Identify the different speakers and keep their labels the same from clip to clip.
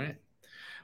Speaker 1: right.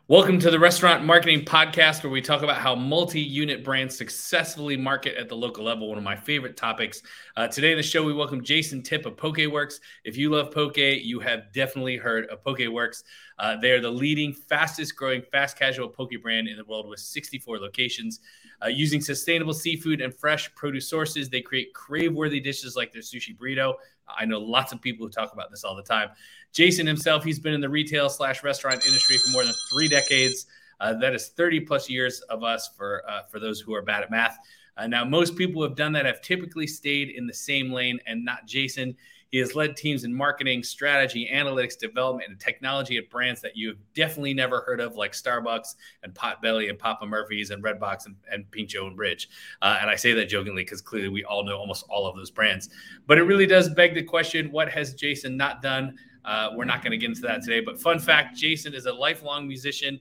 Speaker 1: Welcome to the Restaurant Marketing Podcast, where we talk about how multi unit brands successfully market at the local level. One of my favorite topics. Uh, today in the show, we welcome Jayson Tipp of PokeWorks. If you love Poke, you have definitely heard of PokeWorks. Uh, they are the leading, fastest growing fast casual Poke brand in the world with 64 locations. Uh, using sustainable seafood and fresh produce sources, they create crave worthy dishes like their sushi burrito. I know lots of people who talk about this all the time. Jayson himself, he's been in the retail slash restaurant industry for more than three decades. Uh, that is 30 plus years of us for uh, for those who are bad at math. Uh, now, most people who have done that have typically stayed in the same lane and not Jayson. He has led teams in marketing, strategy, analytics, development, and technology at brands that you have definitely never heard of, like Starbucks and Potbelly and Papa Murphy's and Redbox and, and Pincho and Bridg. Uh, and I say that jokingly because clearly we all know almost all of those brands. But it really does beg the question what has Jayson not done? Uh, we're not going to get into that today. But fun fact Jayson is a lifelong musician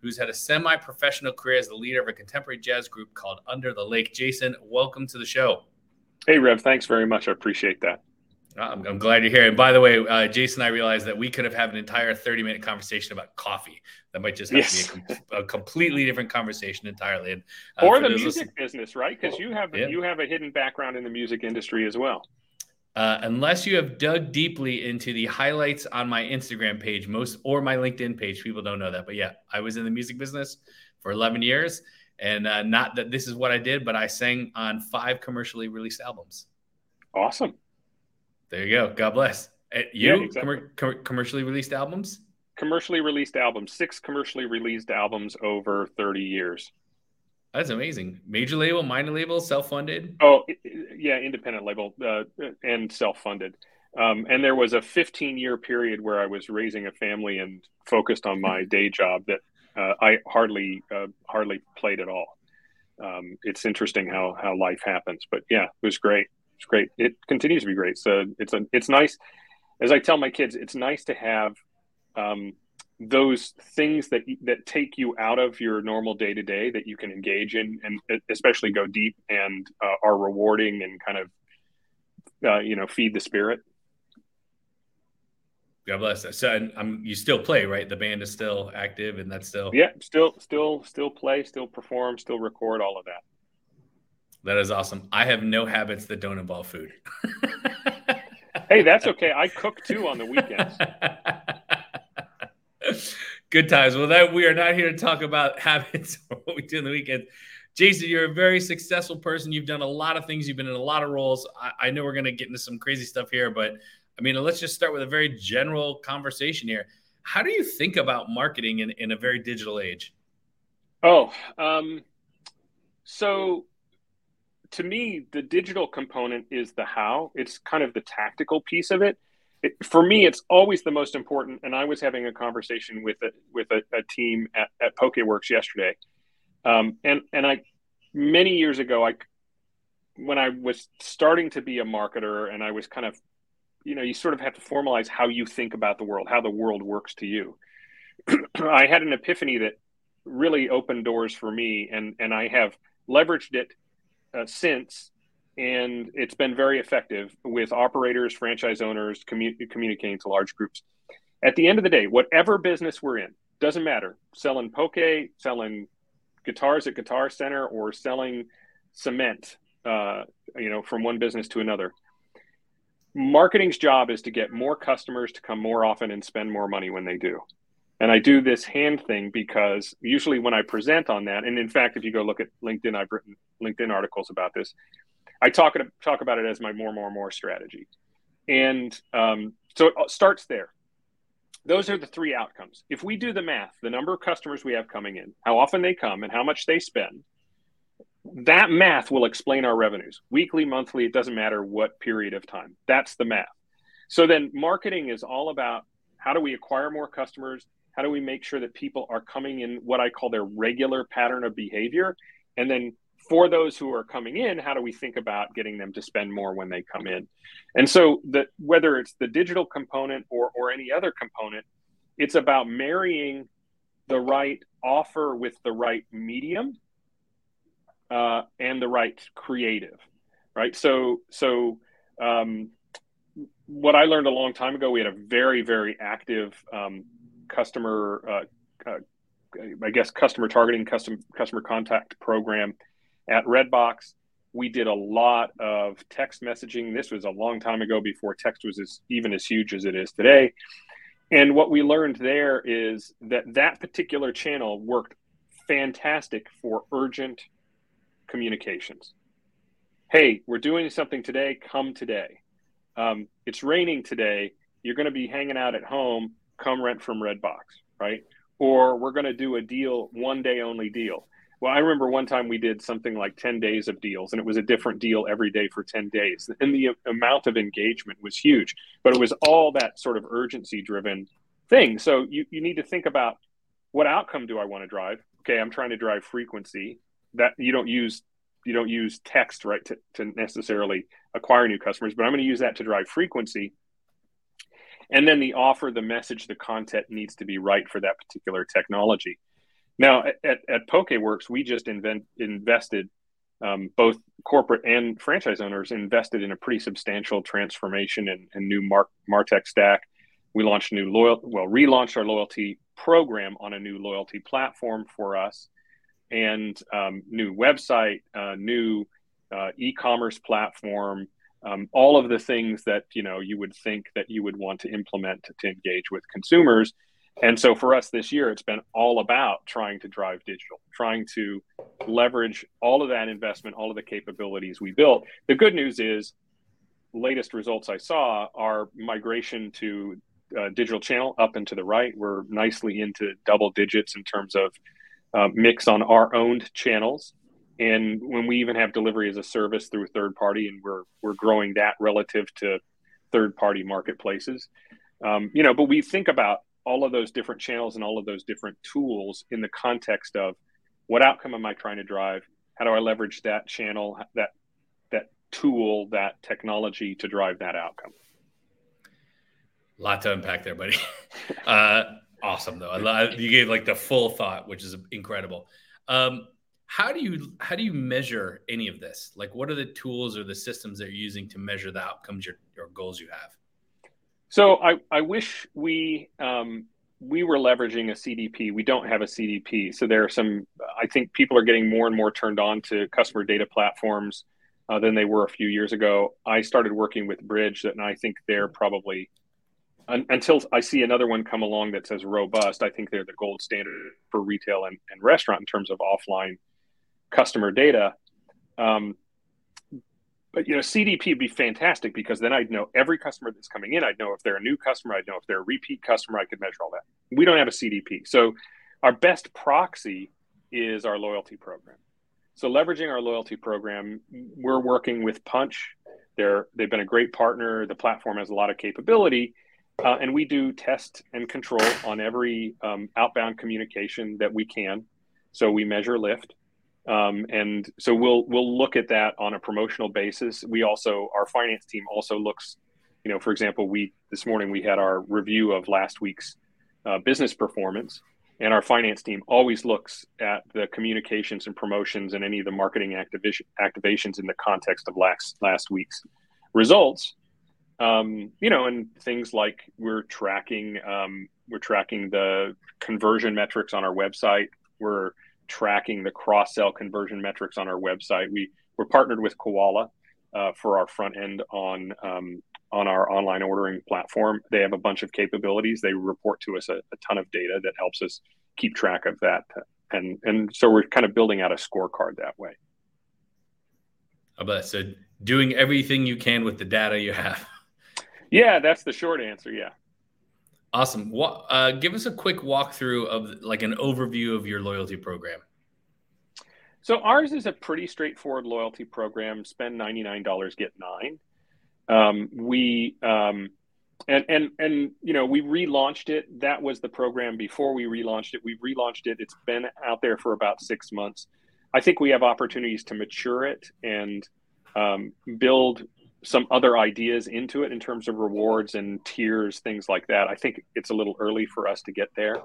Speaker 1: who's had a semi professional career as the leader of a contemporary jazz group called Under the Lake. Jayson, welcome to the show.
Speaker 2: Hey, Rev. Thanks very much. I appreciate that.
Speaker 1: I'm, I'm, glad you're here. And by the way, uh, Jayson I realized that we could have had an entire 30 minute conversation about coffee. That might just have yes. to be a, com- a, completely different conversation entirely. And,
Speaker 2: uh, or the music business, right? Because you have yeah. you have a hidden background in the music industry as well.
Speaker 1: Uh, unless you have dug deeply into the highlights on my Instagram page, most or my LinkedIn page, people don't know that. But yeah, I was in the music business for 11 years, and uh, not that this is what I did, but I sang on five commercially released albums.
Speaker 2: Awesome.
Speaker 1: There you go. God bless. Uh, you yeah, exactly. com- com- commercially released albums?
Speaker 2: Commercially released albums, six commercially released albums over 30 years.
Speaker 1: That's amazing. Major label, minor label, self funded?
Speaker 2: Oh, yeah, independent label uh, and self funded. Um, and there was a 15 year period where I was raising a family and focused on my day job that uh, I hardly uh, hardly played at all. Um, it's interesting how how life happens, but yeah, it was great. It's great. It continues to be great. So it's a it's nice. As I tell my kids, it's nice to have um, those things that that take you out of your normal day to day that you can engage in, and especially go deep and uh, are rewarding and kind of uh, you know feed the spirit.
Speaker 1: God bless. So, I'm you still play, right? The band is still active, and that's still
Speaker 2: yeah, still, still, still play, still perform, still record, all of that.
Speaker 1: That is awesome. I have no habits that don't involve food.
Speaker 2: hey, that's okay. I cook too on the weekends.
Speaker 1: Good times. Well, that we are not here to talk about habits or what we do in the weekend. Jayson, you're a very successful person. You've done a lot of things. You've been in a lot of roles. I, I know we're going to get into some crazy stuff here, but I mean, let's just start with a very general conversation here. How do you think about marketing in, in a very digital age?
Speaker 2: Oh, um, so to me, the digital component is the how. It's kind of the tactical piece of it. it for me, it's always the most important. And I was having a conversation with a, with a, a team at, at PokeWorks yesterday, um, and and I many years ago, I when I was starting to be a marketer, and I was kind of, you know, you sort of have to formalize how you think about the world, how the world works to you. I had an epiphany that really opened doors for me, and and I have leveraged it uh, since, and it's been very effective with operators, franchise owners, commu- communicating to large groups. At the end of the day, whatever business we're in, doesn't matter. Selling poke, selling guitars at Guitar Center, or selling cement, uh, you know, from one business to another. Marketing's job is to get more customers to come more often and spend more money when they do. And I do this hand thing because usually when I present on that, and in fact, if you go look at LinkedIn, I've written LinkedIn articles about this. I talk talk about it as my more, more, more strategy, and um, so it starts there. Those are the three outcomes. If we do the math, the number of customers we have coming in, how often they come, and how much they spend, that math will explain our revenues weekly, monthly. It doesn't matter what period of time. That's the math. So then, marketing is all about how do we acquire more customers how do we make sure that people are coming in what I call their regular pattern of behavior? And then for those who are coming in, how do we think about getting them to spend more when they come in? And so that whether it's the digital component or, or any other component, it's about marrying the right offer with the right medium uh, and the right creative, right? So, so um, what I learned a long time ago, we had a very, very active um, customer, uh, uh, I guess, customer targeting, custom customer contact program at Redbox. We did a lot of text messaging. This was a long time ago before text was as, even as huge as it is today. And what we learned there is that that particular channel worked fantastic for urgent communications. Hey, we're doing something today, come today. Um, it's raining today. You're going to be hanging out at home, come rent from Redbox, right? Or we're going to do a deal, one day only deal. Well, I remember one time we did something like 10 days of deals, and it was a different deal every day for 10 days. And the amount of engagement was huge, but it was all that sort of urgency driven thing. So you, you need to think about what outcome do I want to drive? Okay, I'm trying to drive frequency. That you don't use you don't use text right to, to necessarily acquire new customers, but I'm going to use that to drive frequency. And then the offer, the message, the content needs to be right for that particular technology. Now, at, at PokeWorks, we just invent, invested, um, both corporate and franchise owners invested in a pretty substantial transformation and, new Mar- Martech stack. We launched new loyal, well, relaunched our loyalty program on a new loyalty platform for us, and um, new website, uh, new uh, e-commerce platform, um, all of the things that you know you would think that you would want to implement to, to engage with consumers and so for us this year, it's been all about trying to drive digital, trying to leverage all of that investment, all of the capabilities we built. The good news is, latest results I saw are migration to uh, digital channel up and to the right. We're nicely into double digits in terms of uh, mix on our owned channels. And when we even have delivery as a service through third party, and we're we're growing that relative to third party marketplaces, um, you know. But we think about all of those different channels and all of those different tools in the context of what outcome am I trying to drive? How do I leverage that channel, that that tool, that technology to drive that outcome?
Speaker 1: A lot to unpack there, buddy. uh, awesome though. Love, you gave like the full thought, which is incredible. Um, how do you how do you measure any of this? Like, what are the tools or the systems that you're using to measure the outcomes your, your goals you have?
Speaker 2: So I, I wish we um, we were leveraging a CDP. We don't have a CDP. So there are some. I think people are getting more and more turned on to customer data platforms uh, than they were a few years ago. I started working with Bridg, and I think they're probably un, until I see another one come along that says robust. I think they're the gold standard for retail and, and restaurant in terms of offline customer data. Um, but you know, CDP would be fantastic because then I'd know every customer that's coming in. I'd know if they're a new customer. I'd know if they're a repeat customer. I could measure all that. We don't have a CDP, so our best proxy is our loyalty program. So leveraging our loyalty program, we're working with Punchh. They're they've been a great partner. The platform has a lot of capability, uh, and we do test and control on every um, outbound communication that we can. So we measure lift. Um, and so we'll we'll look at that on a promotional basis. We also our finance team also looks, you know, for example, we this morning we had our review of last week's uh, business performance, and our finance team always looks at the communications and promotions and any of the marketing activation activations in the context of last last week's results. Um, you know, and things like we're tracking um, we're tracking the conversion metrics on our website. We're tracking the cross sell conversion metrics on our website. We we're partnered with Koala uh, for our front end on um, on our online ordering platform. They have a bunch of capabilities. They report to us a, a ton of data that helps us keep track of that, and and so we're kind of building out a scorecard that way.
Speaker 1: How about so doing everything you can with the data you have?
Speaker 2: Yeah, that's the short answer. Yeah.
Speaker 1: Awesome. Uh, give us a quick walkthrough of like an overview of your loyalty program.
Speaker 2: So ours is a pretty straightforward loyalty program. Spend ninety nine dollars, get nine. Um, we um, and and and you know we relaunched it. That was the program before we relaunched it. We relaunched it. It's been out there for about six months. I think we have opportunities to mature it and um, build some other ideas into it in terms of rewards and tiers, things like that. I think it's a little early for us to get there.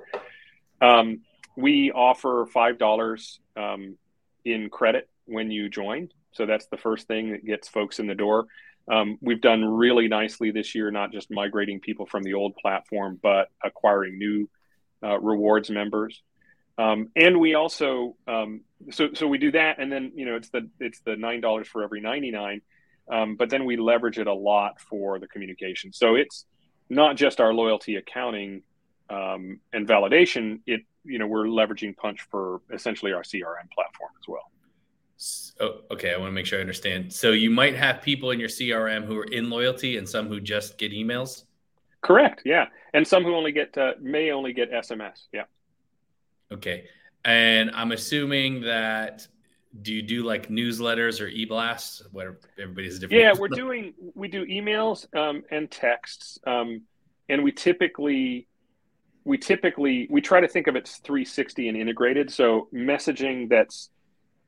Speaker 2: Um, we offer five dollars um, in credit when you join, so that's the first thing that gets folks in the door. Um, we've done really nicely this year, not just migrating people from the old platform, but acquiring new uh, rewards members. Um, and we also um, so so we do that, and then you know it's the it's the nine dollars for every ninety nine, um, but then we leverage it a lot for the communication. So it's not just our loyalty accounting um, and validation. It you know we're leveraging Punchh for essentially our CRM platform as well.
Speaker 1: Oh, okay, I want to make sure I understand. So you might have people in your CRM who are in loyalty, and some who just get emails.
Speaker 2: Correct. Yeah, and some who only get uh, may only get SMS. Yeah.
Speaker 1: Okay. And I'm assuming that do you do like newsletters or e-blasts? Where everybody's different.
Speaker 2: Yeah, we're doing we do emails um, and texts, um, and we typically we typically we try to think of it 360 and integrated. So messaging that's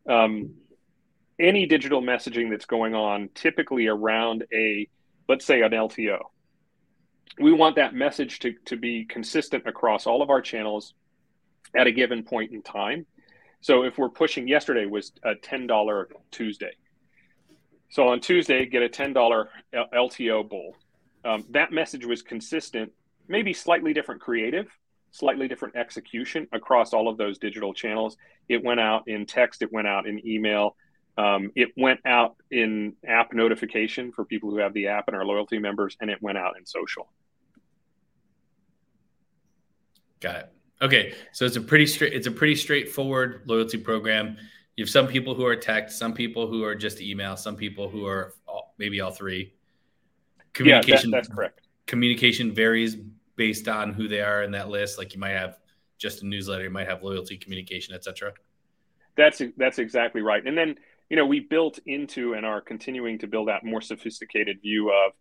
Speaker 2: um, any digital messaging that's going on, typically around a let's say an LTO. We want that message to, to be consistent across all of our channels at a given point in time. So if we're pushing, yesterday was a $10 Tuesday. So on Tuesday, get a $10 LTO bowl. Um, that message was consistent, maybe slightly different creative, slightly different execution across all of those digital channels. It went out in text, it went out in email, um, it went out in app notification for people who have the app and our loyalty members, and it went out in social.
Speaker 1: Got it. Okay, so it's a pretty straight it's a pretty straightforward loyalty program. You have some people who are text, some people who are just email, some people who are all, maybe all three.
Speaker 2: Communication yeah, that, that's correct.
Speaker 1: Communication varies based on who they are in that list. Like you might have just a newsletter, you might have loyalty, communication, etc.
Speaker 2: That's that's exactly right. And then you know we built into and are continuing to build out more sophisticated view of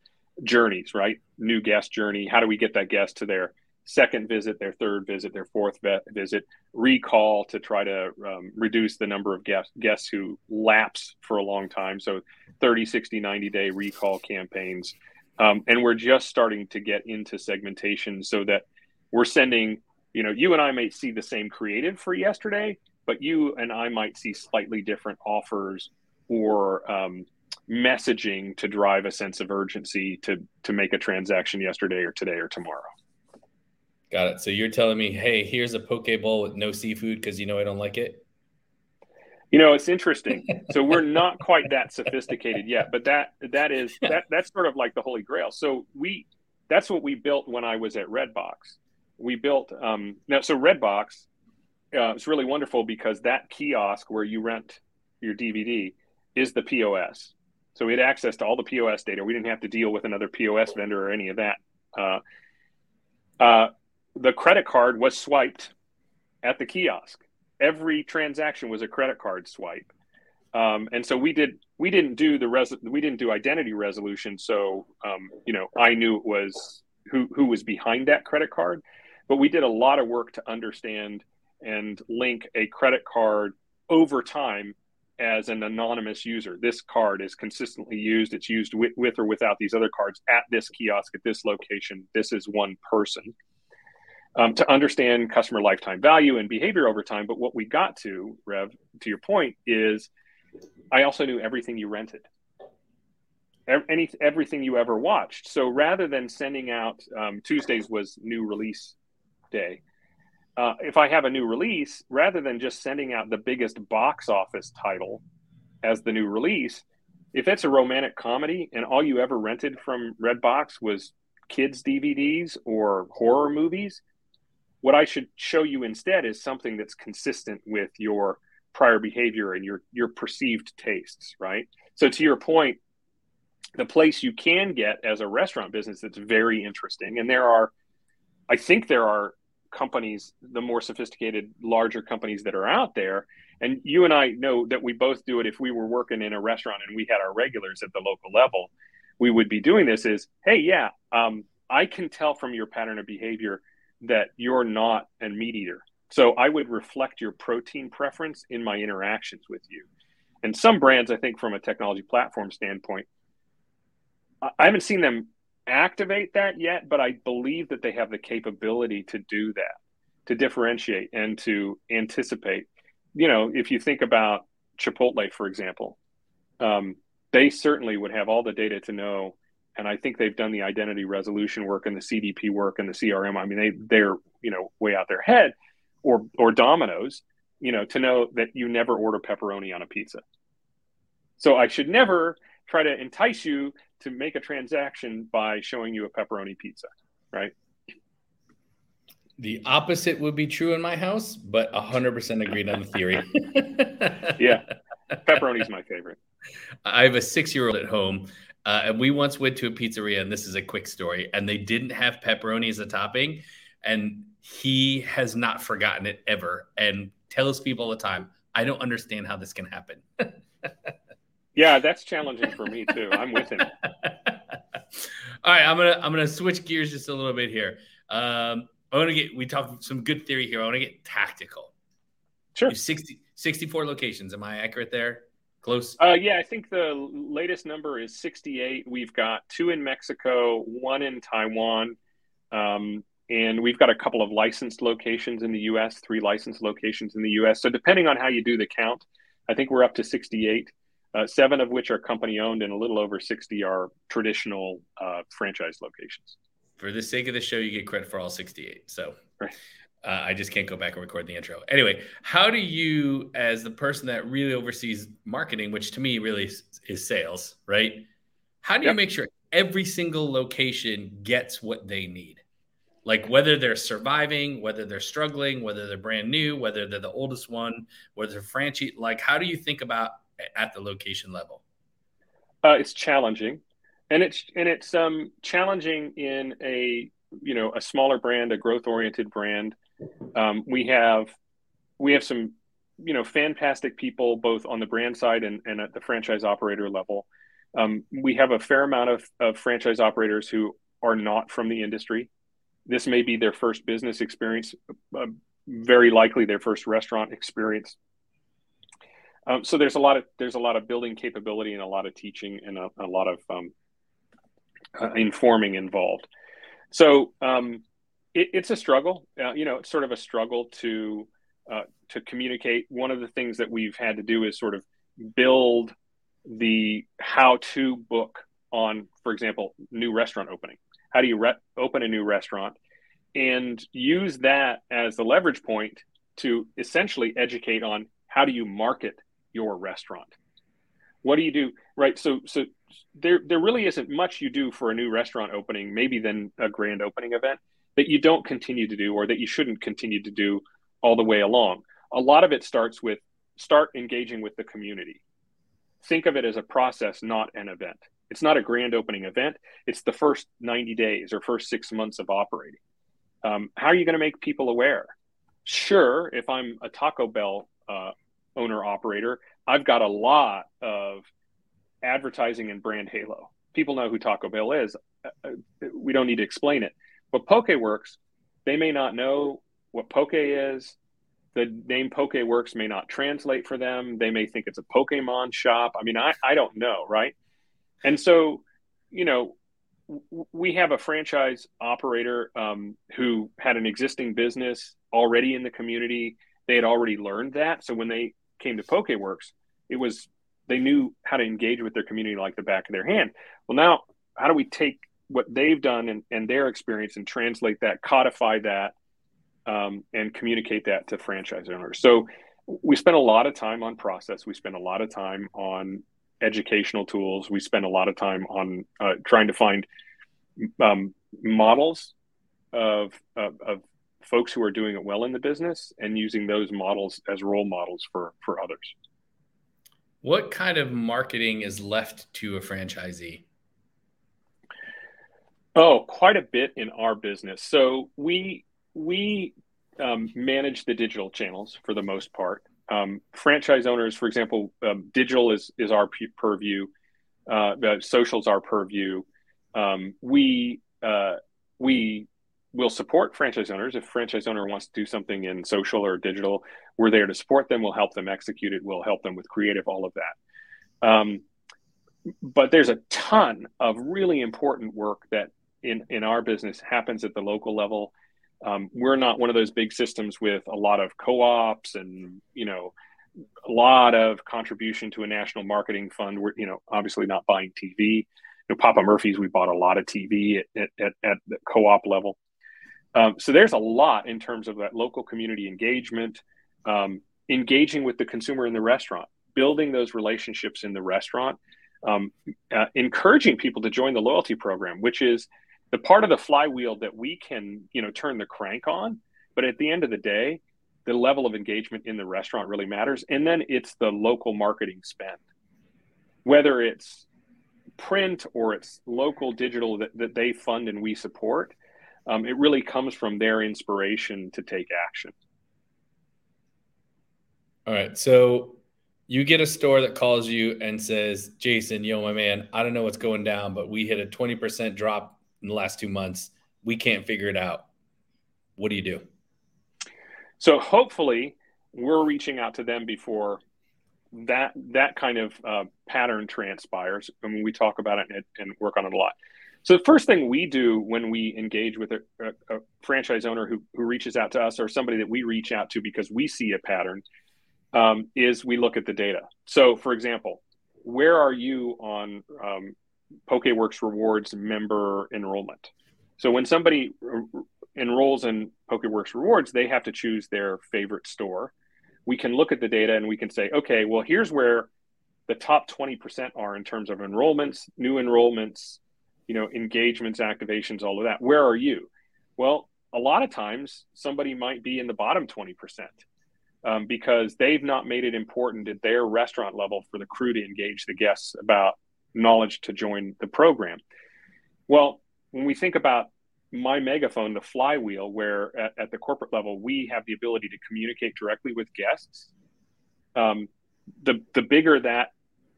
Speaker 2: journeys. Right, new guest journey. How do we get that guest to their second visit, their third visit, their fourth visit, recall to try to um, reduce the number of guests, guests who lapse for a long time. So 30, 60, 90 day recall campaigns. Um, and we're just starting to get into segmentation so that we're sending, you know, you and I may see the same creative for yesterday, but you and I might see slightly different offers or um, messaging to drive a sense of urgency to to make a transaction yesterday or today or tomorrow.
Speaker 1: Got it. So you're telling me, hey, here's a poke bowl with no seafood because you know I don't like it.
Speaker 2: You know, it's interesting. so we're not quite that sophisticated yet, but that that is that that's sort of like the holy grail. So we that's what we built when I was at Redbox. We built um, now. So Redbox, uh, it's really wonderful because that kiosk where you rent your DVD is the POS. So we had access to all the POS data. We didn't have to deal with another POS vendor or any of that. Uh, uh, the credit card was swiped at the kiosk. Every transaction was a credit card swipe. Um, and so we did we didn't do the res we didn't do identity resolution. So um, you know i knew it was who who was behind that credit card but we did a lot of work to understand and link a credit card over time as an anonymous user. This card is consistently used. It's used with, with or without these other cards at this kiosk at this location. This is one person um, to understand customer lifetime value and behavior over time. But what we got to, Rev, to your point, is I also knew everything you rented, any everything you ever watched. So rather than sending out um, Tuesdays was new release day. Uh, if I have a new release, rather than just sending out the biggest box office title as the new release, if it's a romantic comedy and all you ever rented from Redbox was kids DVDs or horror movies, what I should show you instead is something that's consistent with your prior behavior and your your perceived tastes, right? So to your point, the place you can get as a restaurant business that's very interesting, and there are, I think there are companies, the more sophisticated, larger companies that are out there. And you and I know that we both do it. If we were working in a restaurant and we had our regulars at the local level, we would be doing this. Is hey, yeah, um, I can tell from your pattern of behavior that you're not a meat eater. So I would reflect your protein preference in my interactions with you. And some brands, I think, from a technology platform standpoint, I haven't seen them activate that yet, but I believe that they have the capability to do that, to differentiate and to anticipate. You know, if you think about Chipotle, for example, um, they certainly would have all the data to know and I think they've done the identity resolution work and the CDP work and the CRM. I mean, they they're you know way out their head, or or Domino's, you know, to know that you never order pepperoni on a pizza. So I should never try to entice you to make a transaction by showing you a pepperoni pizza, right?
Speaker 1: The opposite would be true in my house, but 100% agreed on the theory.
Speaker 2: yeah. Pepperoni's my favorite.
Speaker 1: I have a six year old at home, uh, and we once went to a pizzeria, and this is a quick story, and they didn't have pepperoni as a topping. And he has not forgotten it ever and tells people all the time, I don't understand how this can happen.
Speaker 2: yeah, that's challenging for me too. I'm with him.
Speaker 1: all right, I'm gonna I'm gonna switch gears just a little bit here. Um, I want to get we talked some good theory here. I want to get tactical.
Speaker 2: Sure.
Speaker 1: 60, 64 locations. Am I accurate there? Close.
Speaker 2: Uh, yeah, I think the latest number is 68. We've got two in Mexico, one in Taiwan, um, and we've got a couple of licensed locations in the U.S. Three licensed locations in the U.S. So depending on how you do the count, I think we're up to 68. Uh, seven of which are company owned, and a little over 60 are traditional uh, franchise locations
Speaker 1: for the sake of the show, you get credit for all 68. So uh, I just can't go back and record the intro. Anyway, how do you, as the person that really oversees marketing, which to me really is, sales, right? How do yep. you make sure every single location gets what they need? Like whether they're surviving, whether they're struggling, whether they're brand new, whether they're the oldest one, whether they're franchise. Like, how do you think about at the location level?
Speaker 2: Uh, it's challenging and it's and it's um, challenging in a you know a smaller brand, a growth oriented brand. Um, we have we have some you know fantastic people both on the brand side and, and at the franchise operator level. Um, we have a fair amount of, of franchise operators who are not from the industry. This may be their first business experience, uh, very likely their first restaurant experience. Um, so there's a lot of there's a lot of building capability and a lot of teaching and a, a lot of um, uh, informing involved. So um, it, it's a struggle. Uh, you know, it's sort of a struggle to uh, to communicate. One of the things that we've had to do is sort of build the how-to book on, for example, new restaurant opening. How do you re- open a new restaurant? And use that as the leverage point to essentially educate on how do you market your restaurant what do you do right so so there there really isn't much you do for a new restaurant opening maybe than a grand opening event that you don't continue to do or that you shouldn't continue to do all the way along a lot of it starts with start engaging with the community think of it as a process not an event it's not a grand opening event it's the first 90 days or first six months of operating um, how are you going to make people aware sure if i'm a taco bell uh, owner operator I've got a lot of advertising and brand halo. People know who Taco Bell is. Uh, uh, we don't need to explain it. But PokeWorks, they may not know what Poke is. The name PokeWorks may not translate for them. They may think it's a Pokemon shop. I mean, I, I don't know, right? And so, you know, we have a franchise operator um, who had an existing business already in the community. They had already learned that. So when they came to PokeWorks, it was they knew how to engage with their community like the back of their hand. Well, now how do we take what they've done and, and their experience and translate that, codify that, um, and communicate that to franchise owners? So we spend a lot of time on process. We spend a lot of time on educational tools. We spend a lot of time on uh, trying to find um, models of, of, of folks who are doing it well in the business and using those models as role models for for others.
Speaker 1: What kind of marketing is left to a franchisee?
Speaker 2: Oh, quite a bit in our business. So we we um, manage the digital channels for the most part. Um, franchise owners, for example, um, digital is is our purview. Uh, the socials our purview. Um, we uh, we we'll support franchise owners if franchise owner wants to do something in social or digital we're there to support them we'll help them execute it we'll help them with creative all of that um, but there's a ton of really important work that in in our business happens at the local level. Um, we're not one of those big systems with a lot of co-ops and you know a lot of contribution to a national marketing fund. We're you know obviously not buying tv you know, Papa Murphy's, we bought a lot of TV at, at, at the co-op level. Um, so there's a lot in terms of that local community engagement, um, engaging with the consumer in the restaurant, building those relationships in the restaurant, um, uh, encouraging people to join the loyalty program, which is the part of the flywheel that we can, you know, turn the crank on. But at the end of the day, the level of engagement in the restaurant really matters. And then it's the local marketing spend, whether it's print or it's local digital that, that they fund and we support. Um, it really comes from their inspiration to take action.
Speaker 1: All right. So you get a store that calls you and says, Jayson, yo, my man, I don't know what's going down, but we hit a 20% drop in the last two months. We can't figure it out. What do you do?
Speaker 2: So hopefully we're reaching out to them before that that kind of uh, pattern transpires. I mean, we talk about it and, and, work on it a lot. So the first thing we do when we engage with a, a, a, franchise owner who, who reaches out to us or somebody that we reach out to because we see a pattern um, is we look at the data. So for example, where are you on um, PokeWorks rewards member enrollment. So when somebody enrolls in PokeWorks rewards, they have to choose their favorite store. We can look at the data and we can say, okay, well, here's where the top 20% are in terms of enrollments, new enrollments, you know, engagements, activations, all of that. Where are you? Well, a lot of times somebody might be in the bottom 20% um, because they've not made it important at their restaurant level for the crew to engage the guests about knowledge to join the program. Well, when we think about my megaphone, the flywheel, where at, at the corporate level we have the ability to communicate directly with guests, um, the the bigger that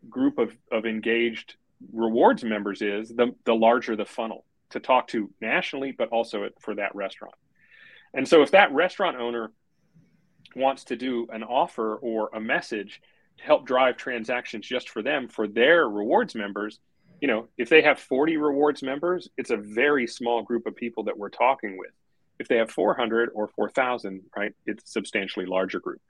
Speaker 2: group of, of engaged rewards members is, the, the larger the funnel to talk to nationally, but also for that restaurant. And so if that restaurant owner wants to do an offer or a message help drive transactions just for them for their rewards members you know if they have 40 rewards members it's a very small group of people that we're talking with. If they have 400 or 4000 right it's a substantially larger group.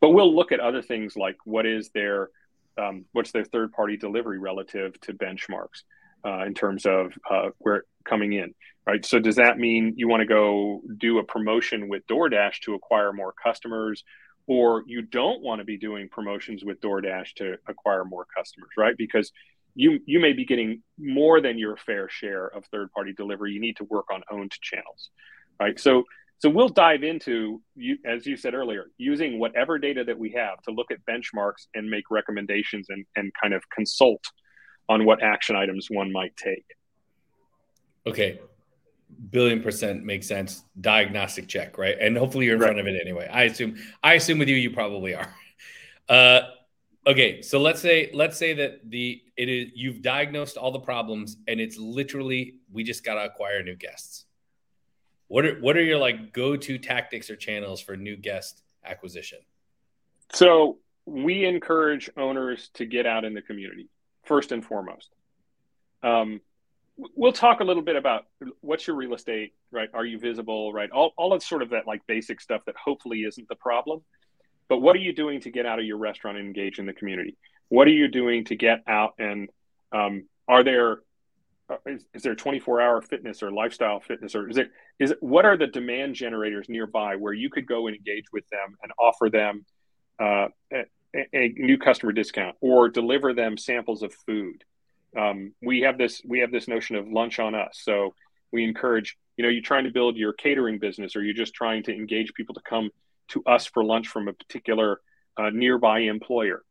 Speaker 2: But we'll look at other things like what is their um, what's their third party delivery relative to benchmarks uh, in terms of uh, where coming in right? So does that mean you want to go do a promotion with doordash to acquire more customers or you don't want to be doing promotions with DoorDash to acquire more customers, right? Because you you may be getting more than your fair share of third party delivery. You need to work on owned channels, right? So so we'll dive into you as you said earlier, using whatever data that we have to look at benchmarks and make recommendations and and kind of consult on what action items one might take.
Speaker 1: Okay, billion percent makes sense. Diagnostic check, right? And hopefully you're in right. front of it anyway. I assume. I assume with you, you probably are. Uh, okay, so let's say let's say that the it is you've diagnosed all the problems, and it's literally we just got to acquire new guests. What are what are your like go to tactics or channels for new guest acquisition?
Speaker 2: So we encourage owners to get out in the community first and foremost. Um, we'll talk a little bit about what's your real estate, right? Are you visible, right? All, all of sort of that like basic stuff that hopefully isn't the problem. But what are you doing to get out of your restaurant and engage in the community? What are you doing to get out and um, are there uh, is, is, there 24 hour fitness or lifestyle fitness or is it is it, what are the demand generators nearby where you could go and engage with them and offer them uh, a, a, new customer discount or deliver them samples of food um, we have this we have this notion of lunch on us. So we encourage you know you're trying to build your catering business or you're just trying to engage people to come to us for lunch from a particular uh, nearby employer.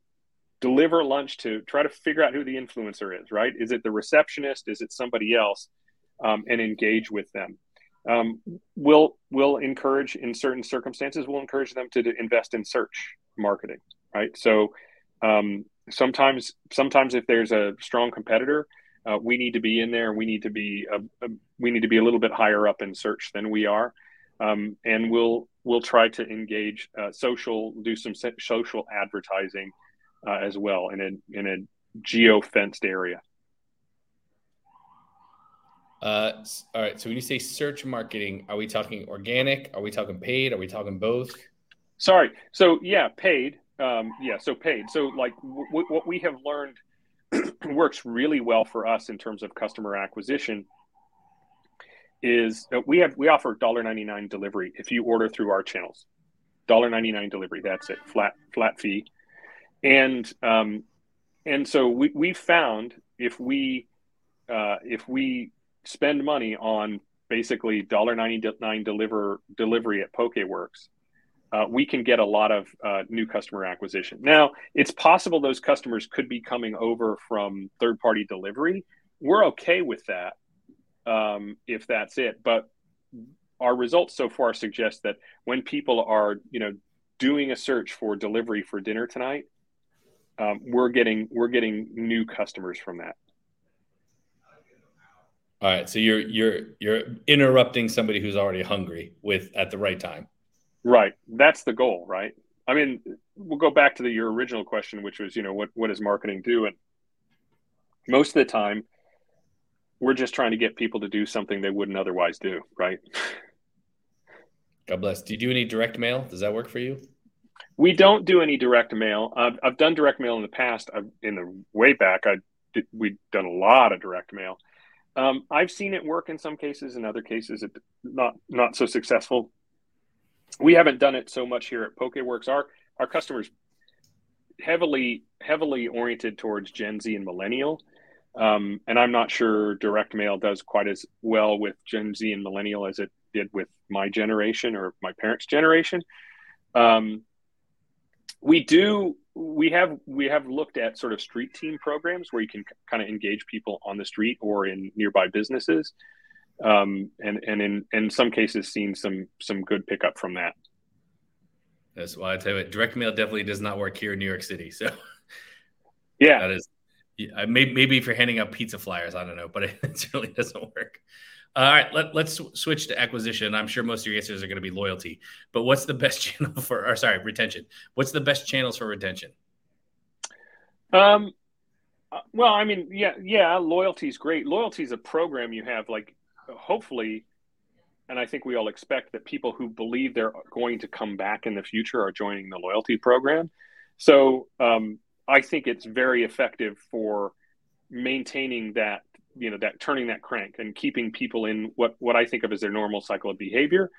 Speaker 2: Deliver lunch to try to figure out who the influencer is right? Is it the receptionist? Is it somebody else? Um, and engage with them. Um, we'll we'll encourage in certain circumstances we'll encourage them to invest in search marketing right? So um, sometimes sometimes if there's a strong competitor uh, we need to be in there. We need to be a, a, we need to be a little bit higher up in search than we are. Um, and we'll we'll try to engage uh, social do some social advertising uh, as well in a in a geo fenced area.
Speaker 1: Uh, all right. So when you say search marketing are we talking organic? Are we talking paid? Are we talking both?
Speaker 2: Sorry. So yeah paid um, yeah, so paid. So like w- w- what we have learned works really well for us in terms of customer acquisition is we have we offer $1.99 delivery if you order through our channels. $1.99 delivery. That's it. Flat flat fee. And um, and so we we found if we uh, if we spend money on basically $1.99 deliver delivery at PokeWorks, uh, we can get a lot of uh, new customer acquisition. Now, it's possible those customers could be coming over from third party delivery. We're okay with that um, if that's it. But our results so far suggest that when people are, you know, doing a search for delivery for dinner tonight, um, we're getting we're getting new customers from that.
Speaker 1: All right, so you're you're you're interrupting somebody who's already hungry with at the right time.
Speaker 2: Right, that's the goal, right? I mean, we'll go back to the, your original question, which was, you know, what what does marketing do? And most of the time, we're just trying to get people to do something they wouldn't otherwise do, right?
Speaker 1: God bless. Do you do any direct mail? Does that work for you?
Speaker 2: We don't do any direct mail. I've, I've done direct mail in the past. I've, in the way back, I did, we've done a lot of direct mail. Um, I've seen it work in some cases. In other cases, it not not so successful. We haven't done it so much here at PokeWorks. Our our customers heavily heavily oriented towards Gen Z and millennial, um, and I'm not sure direct mail does quite as well with Gen Z and millennial as it did with my generation or my parents' generation. Um, we do we have we have looked at sort of street team programs where you can kind of engage people on the street or in nearby businesses um, and and in in some cases seen some some good pickup from that
Speaker 1: that's why i tell you direct mail definitely does not work here in new york city so
Speaker 2: yeah
Speaker 1: that is yeah, maybe, maybe if you're handing out pizza flyers i don't know but it, it really doesn't work all right, let, us switch to acquisition. I'm sure most of your answers are going to be loyalty, but what's the best channel for, or sorry, retention? What's the best channels for retention?
Speaker 2: Um, uh, well, I mean, yeah, yeah, loyalty is great. Loyalty is a program you have, like, hopefully, and I think we all expect that people who believe they're going to come back in the future are joining the loyalty program. So, um, I think it's very effective for maintaining that you know that turning that crank and keeping people in what what I think of as their normal cycle of behavior.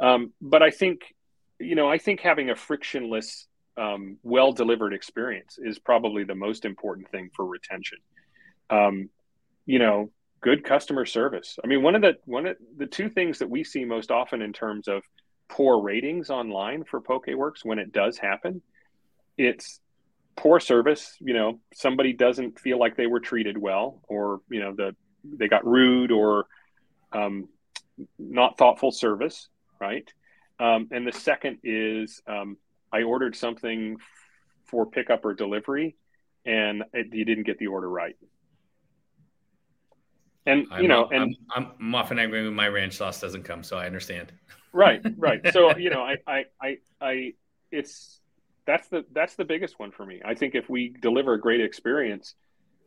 Speaker 2: Um, but I think you know I think having a frictionless, um, well delivered experience is probably the most important thing for retention. Um, you know, good customer service. I mean, one of the one of the two things that we see most often in terms of poor ratings online for PokeWorks when it does happen, it's poor service. You know somebody doesn't feel like they were treated well or you know the they got rude or um, not thoughtful service right? Um, and the second is um, i ordered something for pickup or delivery and it, you didn't get the order right and you
Speaker 1: I'm,
Speaker 2: know and
Speaker 1: I'm, I'm, often angry when my ranch sauce doesn't come so i understand
Speaker 2: right right so you know i i i, I it's that's the that's the biggest one for me. I think if we deliver a great experience,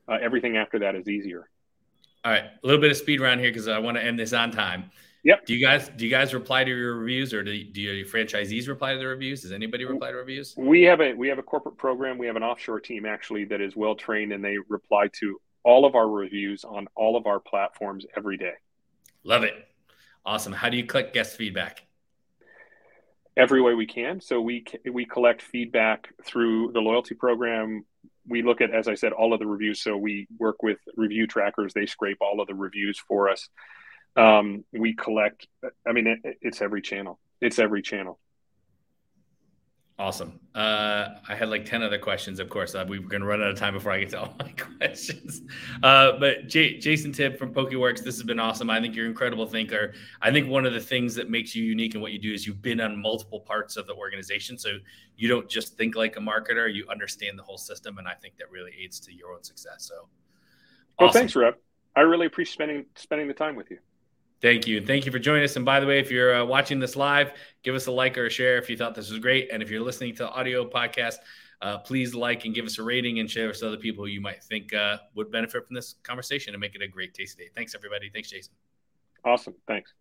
Speaker 2: uh, everything after that is easier.
Speaker 1: All right, a little bit of speed around here because I want to end this on time.
Speaker 2: Yep.
Speaker 1: Do you guys do you guys reply to your reviews, or do, do your franchisees reply to the reviews? Does anybody reply to reviews?
Speaker 2: We have a we have a corporate program. We have an offshore team actually that is well trained, and they reply to all of our reviews on all of our platforms every day.
Speaker 1: Love it. Awesome. How do you collect guest feedback?
Speaker 2: every way we can. So we we collect feedback through the loyalty program. We look at, as I said, all of the reviews. So we work with ReviewTrackers. They scrape all of the reviews for us. Um, we collect. I mean, it, it's every channel. It's every channel.
Speaker 1: Awesome. Uh, I had like 10 other questions, of course. Uh, we are going to run out of time before I get to all my questions. Uh, but J- Jayson Tipp from PokeWorks, this has been awesome. I think you're an incredible thinker. I think one of the things that makes you unique in what you do is you've been on multiple parts of the organization. So you don't just think like a marketer, you understand the whole system. And I think that really aids to your own success. So,
Speaker 2: well, thanks, Rev. I really appreciate spending spending the time with you.
Speaker 1: Thank you. Thank you for joining us. And by the way, if you're uh, watching this live, give us a like or a share if you thought this was great. And if you're listening to the audio podcast, uh, please like and give us a rating and share with other people who you might think uh, would benefit from this conversation and make it a great tasty day. Thanks, everybody. Thanks, Jayson.
Speaker 2: Awesome. Thanks.